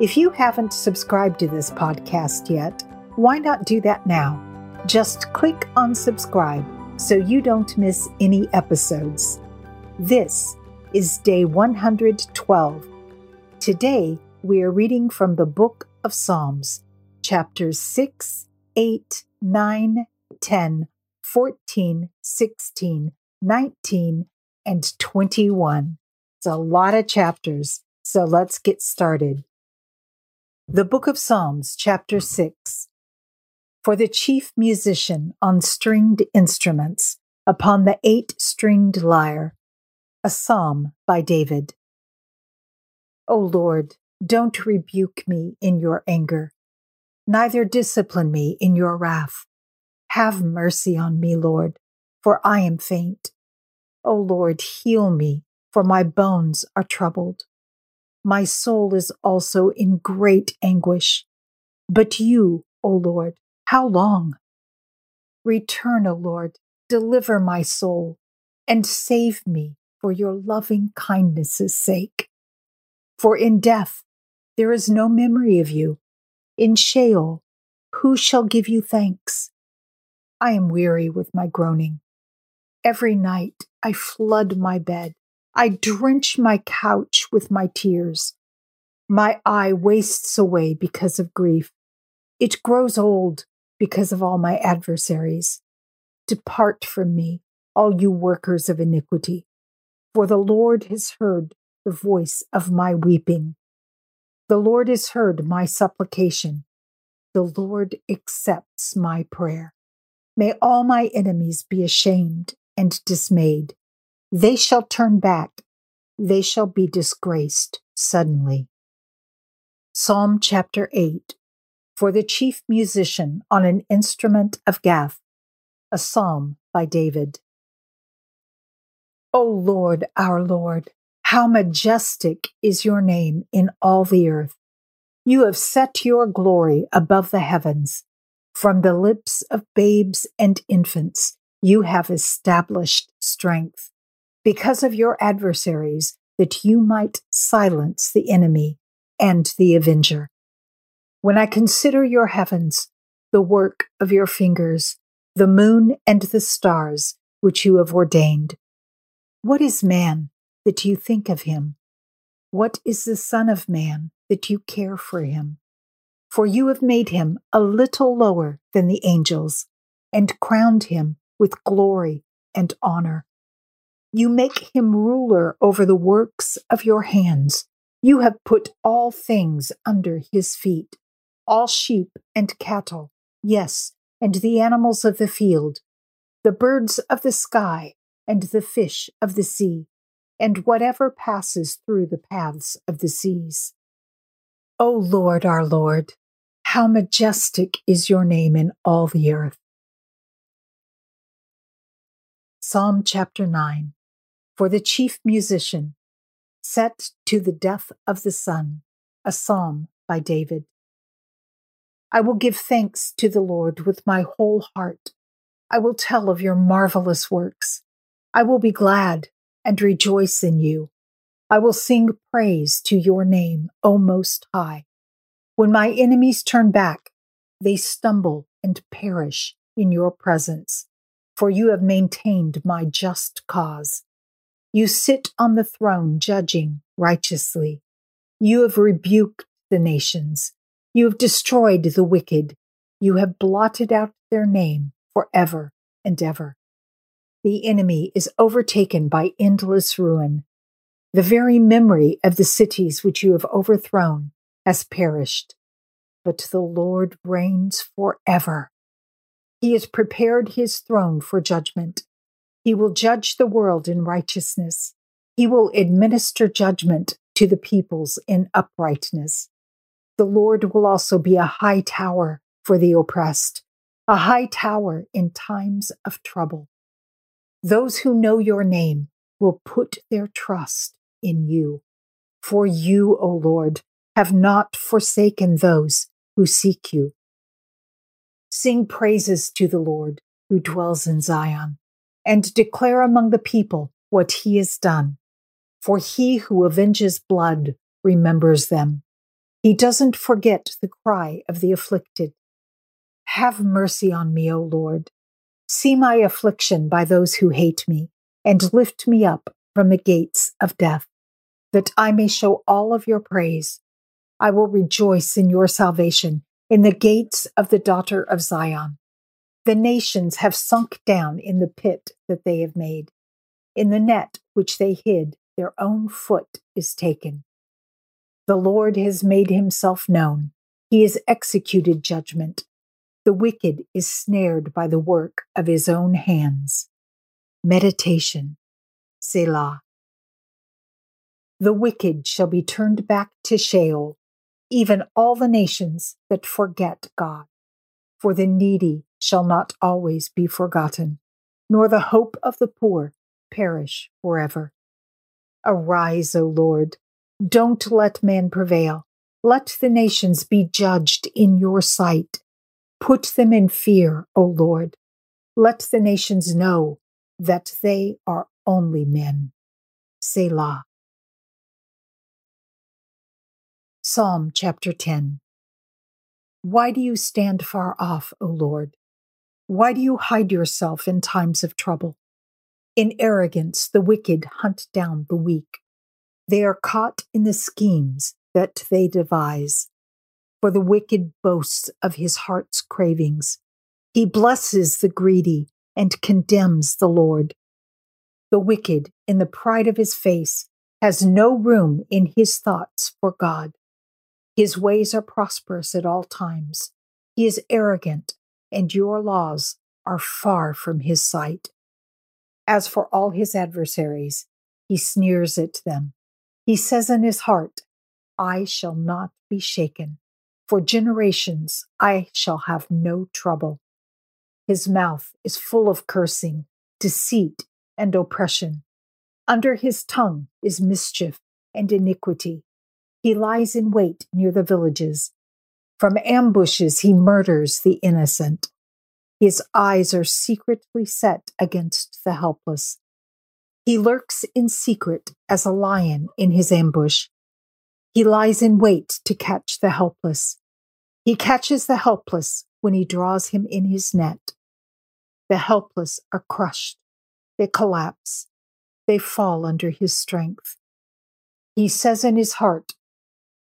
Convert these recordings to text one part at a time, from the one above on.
If you haven't subscribed to this podcast yet, why not do that now? Just click on subscribe so you don't miss any episodes. This is day 112. Today, we are reading from the book of Psalms, chapters 6, 8, 9, 10, 14, 16, 19, and 21. It's a lot of chapters, so let's get started. The Book of Psalms, Chapter 6 For the chief musician on stringed instruments, upon the eight stringed lyre, a psalm by David. O Lord, don't rebuke me in your anger, neither discipline me in your wrath. Have mercy on me, Lord, for I am faint. O Lord, heal me, for my bones are troubled. My soul is also in great anguish. But you, O Lord, how long? Return, O Lord, deliver my soul, and save me for your loving kindness' sake. For in death there is no memory of you. In Sheol, who shall give you thanks? I am weary with my groaning. Every night I flood my bed I drench my couch with my tears. My eye wastes away because of grief. It grows old because of all my adversaries. Depart from me, all you workers of iniquity, for the Lord has heard the voice of my weeping. The Lord has heard my supplication. The Lord accepts my prayer. May all my enemies be ashamed and dismayed. They shall turn back. They shall be disgraced suddenly. Psalm chapter 8 For the chief musician on an instrument of Gath, a psalm by David. O Lord, our Lord, how majestic is your name in all the earth. You have set your glory above the heavens. From the lips of babes and infants, you have established strength because of your adversaries, that you might silence the enemy and the avenger. When I consider your heavens, the work of your fingers, the moon and the stars which you have ordained, what is man that you think of him? What is the Son of Man that you care for him? For you have made him a little lower than the angels and crowned him with glory and honor. You make him ruler over the works of your hands. You have put all things under his feet, all sheep and cattle, yes, and the animals of the field, the birds of the sky, and the fish of the sea, and whatever passes through the paths of the seas. O Lord, our Lord, how majestic is your name in all the earth. Psalm chapter 9 for the chief musician, set to the death of the sun, a psalm by David. I will give thanks to the Lord with my whole heart. I will tell of your marvelous works. I will be glad and rejoice in you. I will sing praise to your name, O Most High. When my enemies turn back, they stumble and perish in your presence, for you have maintained my just cause. You sit on the throne judging righteously. You have rebuked the nations. You have destroyed the wicked. You have blotted out their name forever and ever. The enemy is overtaken by endless ruin. The very memory of the cities which you have overthrown has perished. But the Lord reigns forever. He has prepared his throne for judgment. He will judge the world in righteousness. He will administer judgment to the peoples in uprightness. The Lord will also be a high tower for the oppressed, a high tower in times of trouble. Those who know your name will put their trust in you. For you, O Lord, have not forsaken those who seek you. Sing praises to the Lord who dwells in Zion, and declare among the people what he has done. For he who avenges blood remembers them. He doesn't forget the cry of the afflicted. Have mercy on me, O Lord. See my affliction by those who hate me, and lift me up from the gates of death, that I may show all of your praise. I will rejoice in your salvation in the gates of the daughter of Zion. The nations have sunk down in the pit that they have made. In the net which they hid, their own foot is taken. The Lord has made himself known. He has executed judgment. The wicked is snared by the work of his own hands. Meditation. Selah. The wicked shall be turned back to Sheol, even all the nations that forget God. For the needy shall not always be forgotten, nor the hope of the poor perish forever. Arise, O Lord. Don't let man prevail. Let the nations be judged in your sight. Put them in fear, O Lord. Let the nations know that they are only men. Selah. Psalm chapter 10 Why do you stand far off, O Lord? Why do you hide yourself in times of trouble? In arrogance, the wicked hunt down the weak. They are caught in the schemes that they devise. For the wicked boasts of his heart's cravings. He blesses the greedy and condemns the Lord. The wicked, in the pride of his face, has no room in his thoughts for God. His ways are prosperous at all times. He is arrogant, and your laws are far from his sight. As for all his adversaries, he sneers at them. He says in his heart, I shall not be shaken. For generations I shall have no trouble. His mouth is full of cursing, deceit, and oppression. Under his tongue is mischief and iniquity. He lies in wait near the villages. From ambushes, he murders the innocent. His eyes are secretly set against the helpless. He lurks in secret as a lion in his ambush. He lies in wait to catch the helpless. He catches the helpless when he draws him in his net. The helpless are crushed. They collapse. They fall under his strength. He says in his heart,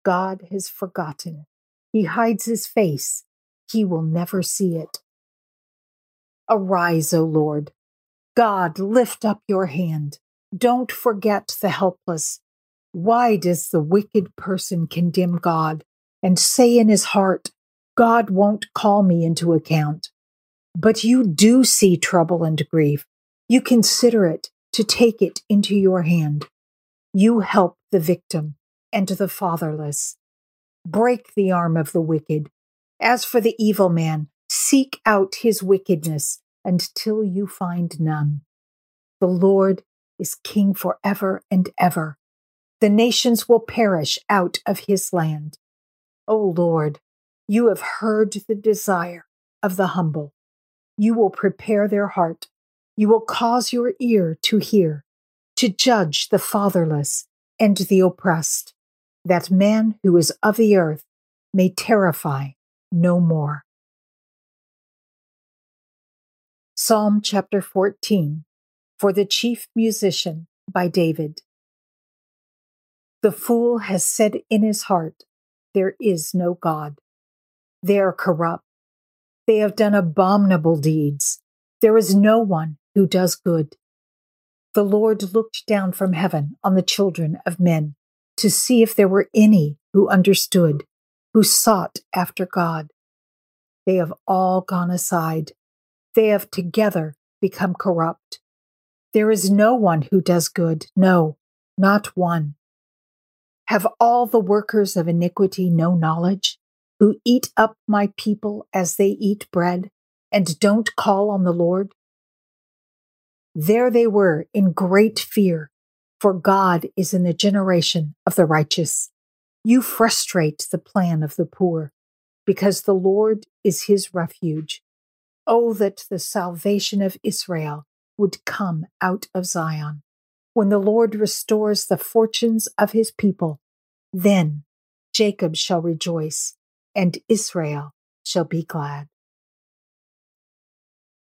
God has forgotten. He hides his face. He will never see it. Arise, O Lord. God, lift up your hand. Don't forget the helpless. Why does the wicked person condemn God and say in his heart, God won't call me into account? But you do see trouble and grief. You consider it to take it into your hand. You help the victim and the fatherless. Break the arm of the wicked. As for the evil man, seek out his wickedness until you find none. The Lord is king forever and ever. The nations will perish out of his land. O Lord, you have heard the desire of the humble. You will prepare their heart. You will cause your ear to hear, to judge the fatherless and the oppressed that man who is of the earth may terrify no more. Psalm chapter 14 For the Chief Musician by David. The fool has said in his heart, There is no God. They are corrupt. They have done abominable deeds. There is no one who does good. The Lord looked down from heaven on the children of men to see if there were any who understood, who sought after God. They have all gone aside. They have together become corrupt. There is no one who does good, no, not one. Have all the workers of iniquity no knowledge, who eat up my people as they eat bread, and don't call on the Lord? There they were in great fear, for God is in the generation of the righteous. You frustrate the plan of the poor, because the Lord is his refuge. Oh, that the salvation of Israel would come out of Zion. When the Lord restores the fortunes of his people, then Jacob shall rejoice and Israel shall be glad.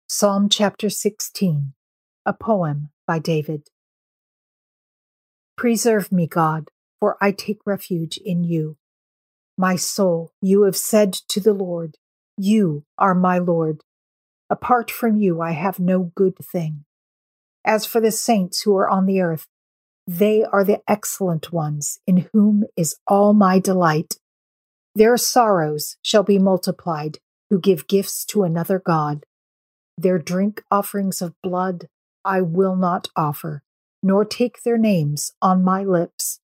Psalm chapter 16, a poem by David. Preserve me, God, for I take refuge in you. My soul, you have said to the Lord, You are my Lord. Apart from you, I have no good thing. As for the saints who are on the earth, they are the excellent ones, in whom is all my delight. Their sorrows shall be multiplied, who give gifts to another God. Their drink offerings of blood I will not offer, nor take their names on my lips.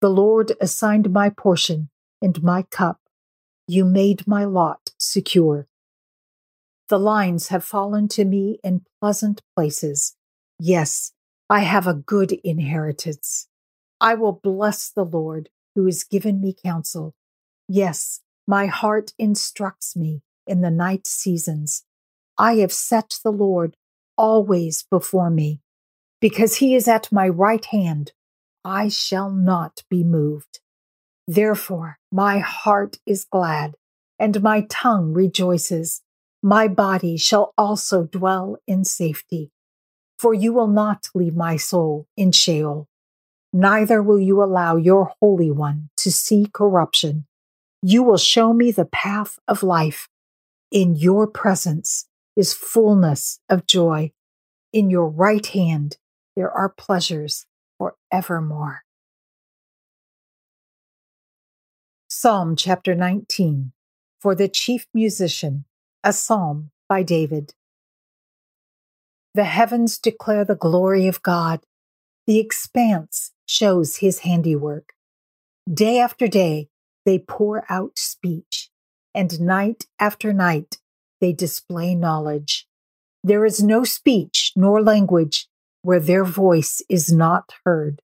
The Lord assigned my portion and my cup. You made my lot secure. The lines have fallen to me in pleasant places. Yes, I have a good inheritance. I will bless the Lord who has given me counsel. Yes, my heart instructs me in the night seasons. I have set the Lord always before me. Because he is at my right hand, I shall not be moved. Therefore, my heart is glad, and my tongue rejoices. My body shall also dwell in safety for you will not leave my soul in Sheol, neither will you allow your Holy One to see corruption. You will show me the path of life. In your presence is fullness of joy. In your right hand there are pleasures for evermore. Psalm chapter 19 For the chief musician, a psalm by David. The heavens declare the glory of God. The expanse shows his handiwork. Day after day, they pour out speech, and night after night, they display knowledge. There is no speech nor language where their voice is not heard.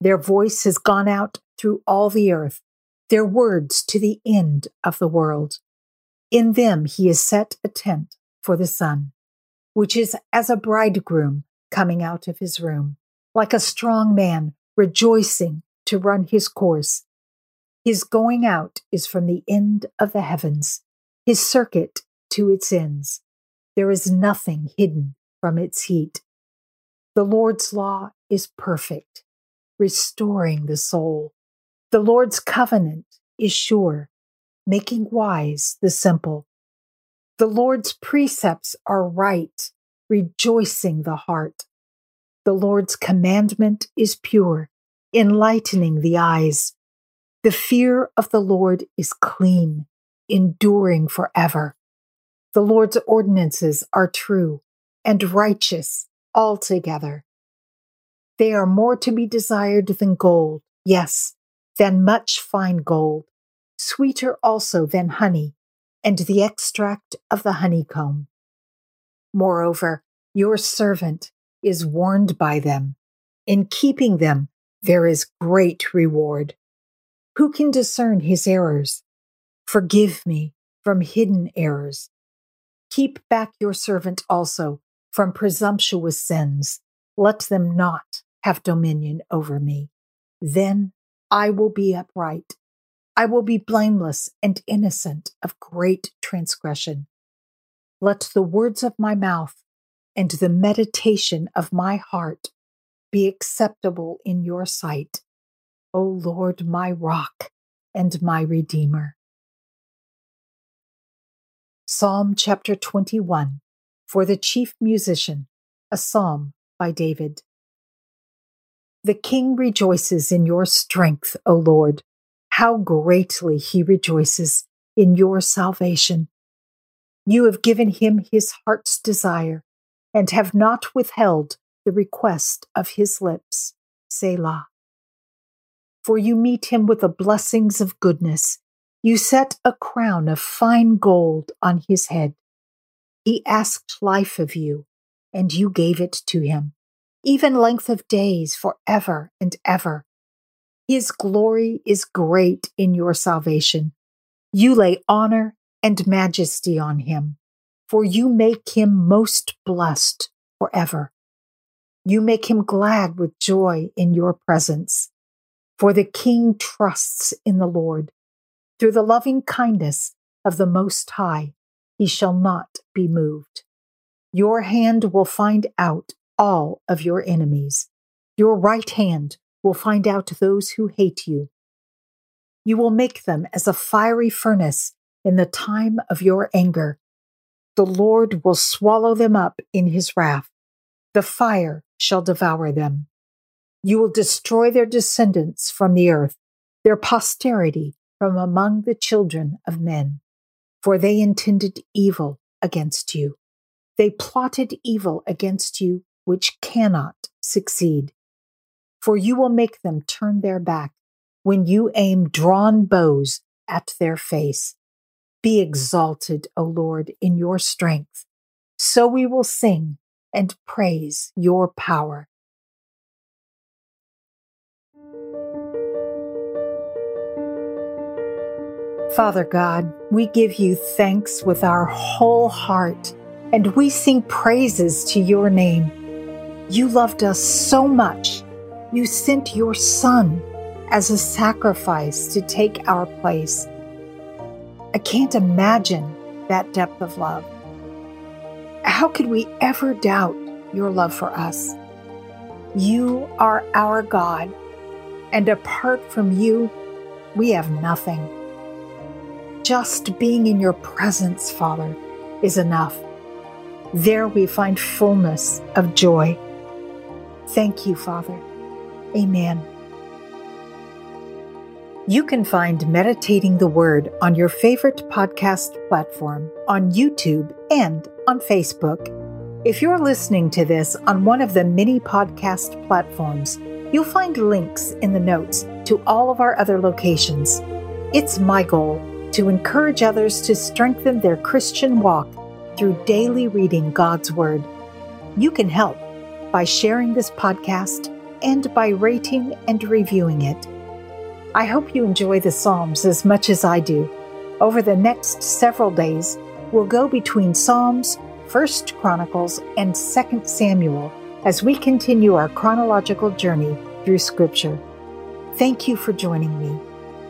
Their voice has gone out through all the earth, their words to the end of the world. In them he has set a tent for the sun which is as a bridegroom coming out of his room, like a strong man rejoicing to run his course. His going out is from the end of the heavens, his circuit to its ends. There is nothing hidden from its heat. The Lord's law is perfect, restoring the soul. The Lord's covenant is sure, making wise the simple. The Lord's precepts are right, rejoicing the heart. The Lord's commandment is pure, enlightening the eyes. The fear of the Lord is clean, enduring forever. The Lord's ordinances are true and righteous altogether. They are more to be desired than gold, yes, than much fine gold, sweeter also than honey and the extract of the honeycomb. Moreover, your servant is warned by them. In keeping them, there is great reward. Who can discern his errors? Forgive me from hidden errors. Keep back your servant also from presumptuous sins. Let them not have dominion over me. Then I will be upright I will be blameless and innocent of great transgression. Let the words of my mouth and the meditation of my heart be acceptable in your sight, O Lord, my rock and my redeemer. Psalm chapter 21 for the chief musician, a psalm by David. The king rejoices in your strength, O Lord how greatly he rejoices in your salvation. You have given him his heart's desire and have not withheld the request of his lips. Selah. for you meet him with the blessings of goodness. You set a crown of fine gold on his head. He asked life of you, and you gave it to him, even length of days forever and ever. His glory is great in your salvation. You lay honor and majesty on him, for you make him most blessed forever. You make him glad with joy in your presence. For the king trusts in the Lord. Through the loving kindness of the Most High, he shall not be moved. Your hand will find out all of your enemies. Your right hand will find out those who hate you. You will make them as a fiery furnace in the time of your anger. The Lord will swallow them up in his wrath. The fire shall devour them. You will destroy their descendants from the earth, their posterity from among the children of men, for they intended evil against you. They plotted evil against you, which cannot succeed. For you will make them turn their back when you aim drawn bows at their face. Be exalted, O Lord, in your strength. So we will sing and praise your power. Father God, we give you thanks with our whole heart, and we sing praises to your name. You loved us so much, you sent your Son as a sacrifice to take our place. I can't imagine that depth of love. How could we ever doubt your love for us? You are our God, and apart from you, we have nothing. Just being in your presence, Father, is enough. There we find fullness of joy. Thank you, Father. Amen. You can find Meditating the Word on your favorite podcast platform, on YouTube, and on Facebook. If you're listening to this on one of the many podcast platforms, you'll find links in the notes to all of our other locations. It's my goal to encourage others to strengthen their Christian walk through daily reading God's Word. You can help by sharing this podcast and by rating and reviewing it. I hope you enjoy the Psalms as much as I do. Over the next several days, we'll go between Psalms, 1st Chronicles, and 2nd Samuel as we continue our chronological journey through Scripture. Thank you for joining me,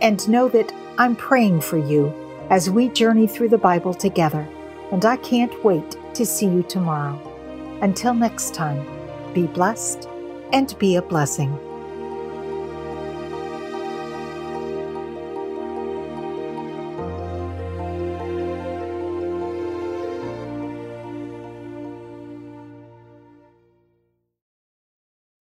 and know that I'm praying for you as we journey through the Bible together, and I can't wait to see you tomorrow. Until next time, be blessed and be a blessing.